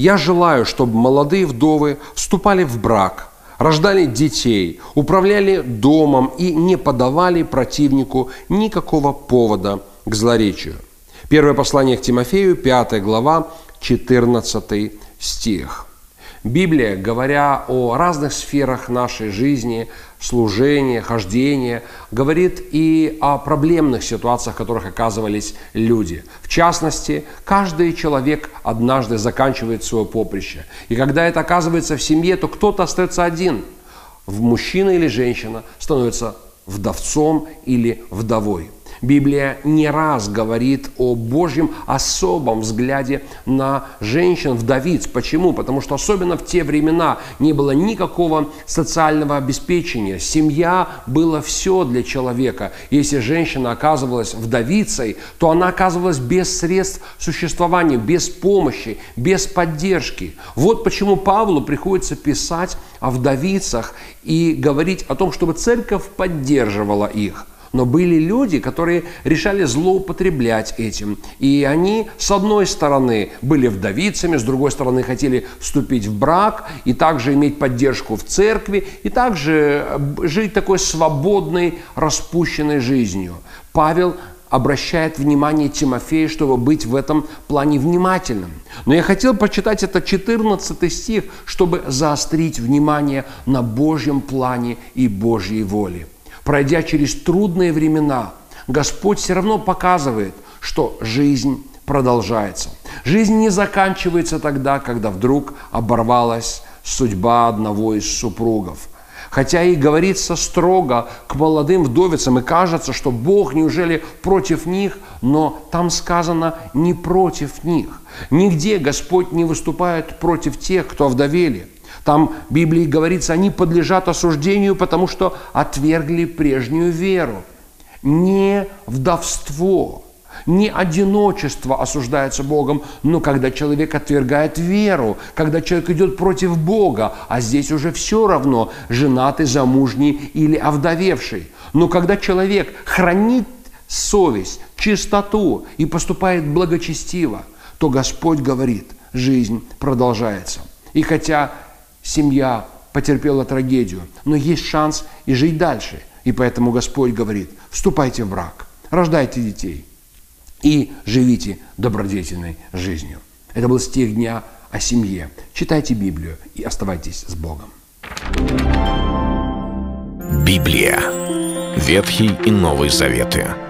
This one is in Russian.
я желаю, чтобы молодые вдовы вступали в брак, рождали детей, управляли домом и не подавали противнику никакого повода к злоречию. Первое послание к Тимофею, 5 глава, 14 стих. Библия, говоря о разных сферах нашей жизни, служения, хождения, говорит и о проблемных ситуациях, в которых оказывались люди. В частности, каждый человек однажды заканчивает свое поприще. И когда это оказывается в семье, то кто-то остается один. Мужчина или женщина становится вдовцом или вдовой. Библия не раз говорит о Божьем особом взгляде на женщин, вдовиц. Почему? Потому что особенно в те времена не было никакого социального обеспечения. Семья было все для человека. Если женщина оказывалась вдовицей, то она оказывалась без средств существования, без помощи, без поддержки. Вот почему Павлу приходится писать о вдовицах и говорить о том, чтобы церковь поддерживала их. Но были люди, которые решали злоупотреблять этим. И они, с одной стороны, были вдовицами, с другой стороны, хотели вступить в брак и также иметь поддержку в церкви, и также э, жить такой свободной, распущенной жизнью. Павел обращает внимание Тимофея, чтобы быть в этом плане внимательным. Но я хотел прочитать это 14 стих, чтобы заострить внимание на Божьем плане и Божьей воле пройдя через трудные времена, Господь все равно показывает, что жизнь продолжается. Жизнь не заканчивается тогда, когда вдруг оборвалась судьба одного из супругов. Хотя и говорится строго к молодым вдовицам, и кажется, что Бог неужели против них, но там сказано не против них. Нигде Господь не выступает против тех, кто овдовели – там в Библии говорится, они подлежат осуждению, потому что отвергли прежнюю веру. Не вдовство, не одиночество осуждается Богом, но когда человек отвергает веру, когда человек идет против Бога, а здесь уже все равно, женатый, замужний или овдовевший. Но когда человек хранит совесть, чистоту и поступает благочестиво, то Господь говорит, жизнь продолжается. И хотя семья потерпела трагедию, но есть шанс и жить дальше. И поэтому Господь говорит, вступайте в брак, рождайте детей и живите добродетельной жизнью. Это был стих дня о семье. Читайте Библию и оставайтесь с Богом. Библия. Ветхий и Новый Заветы.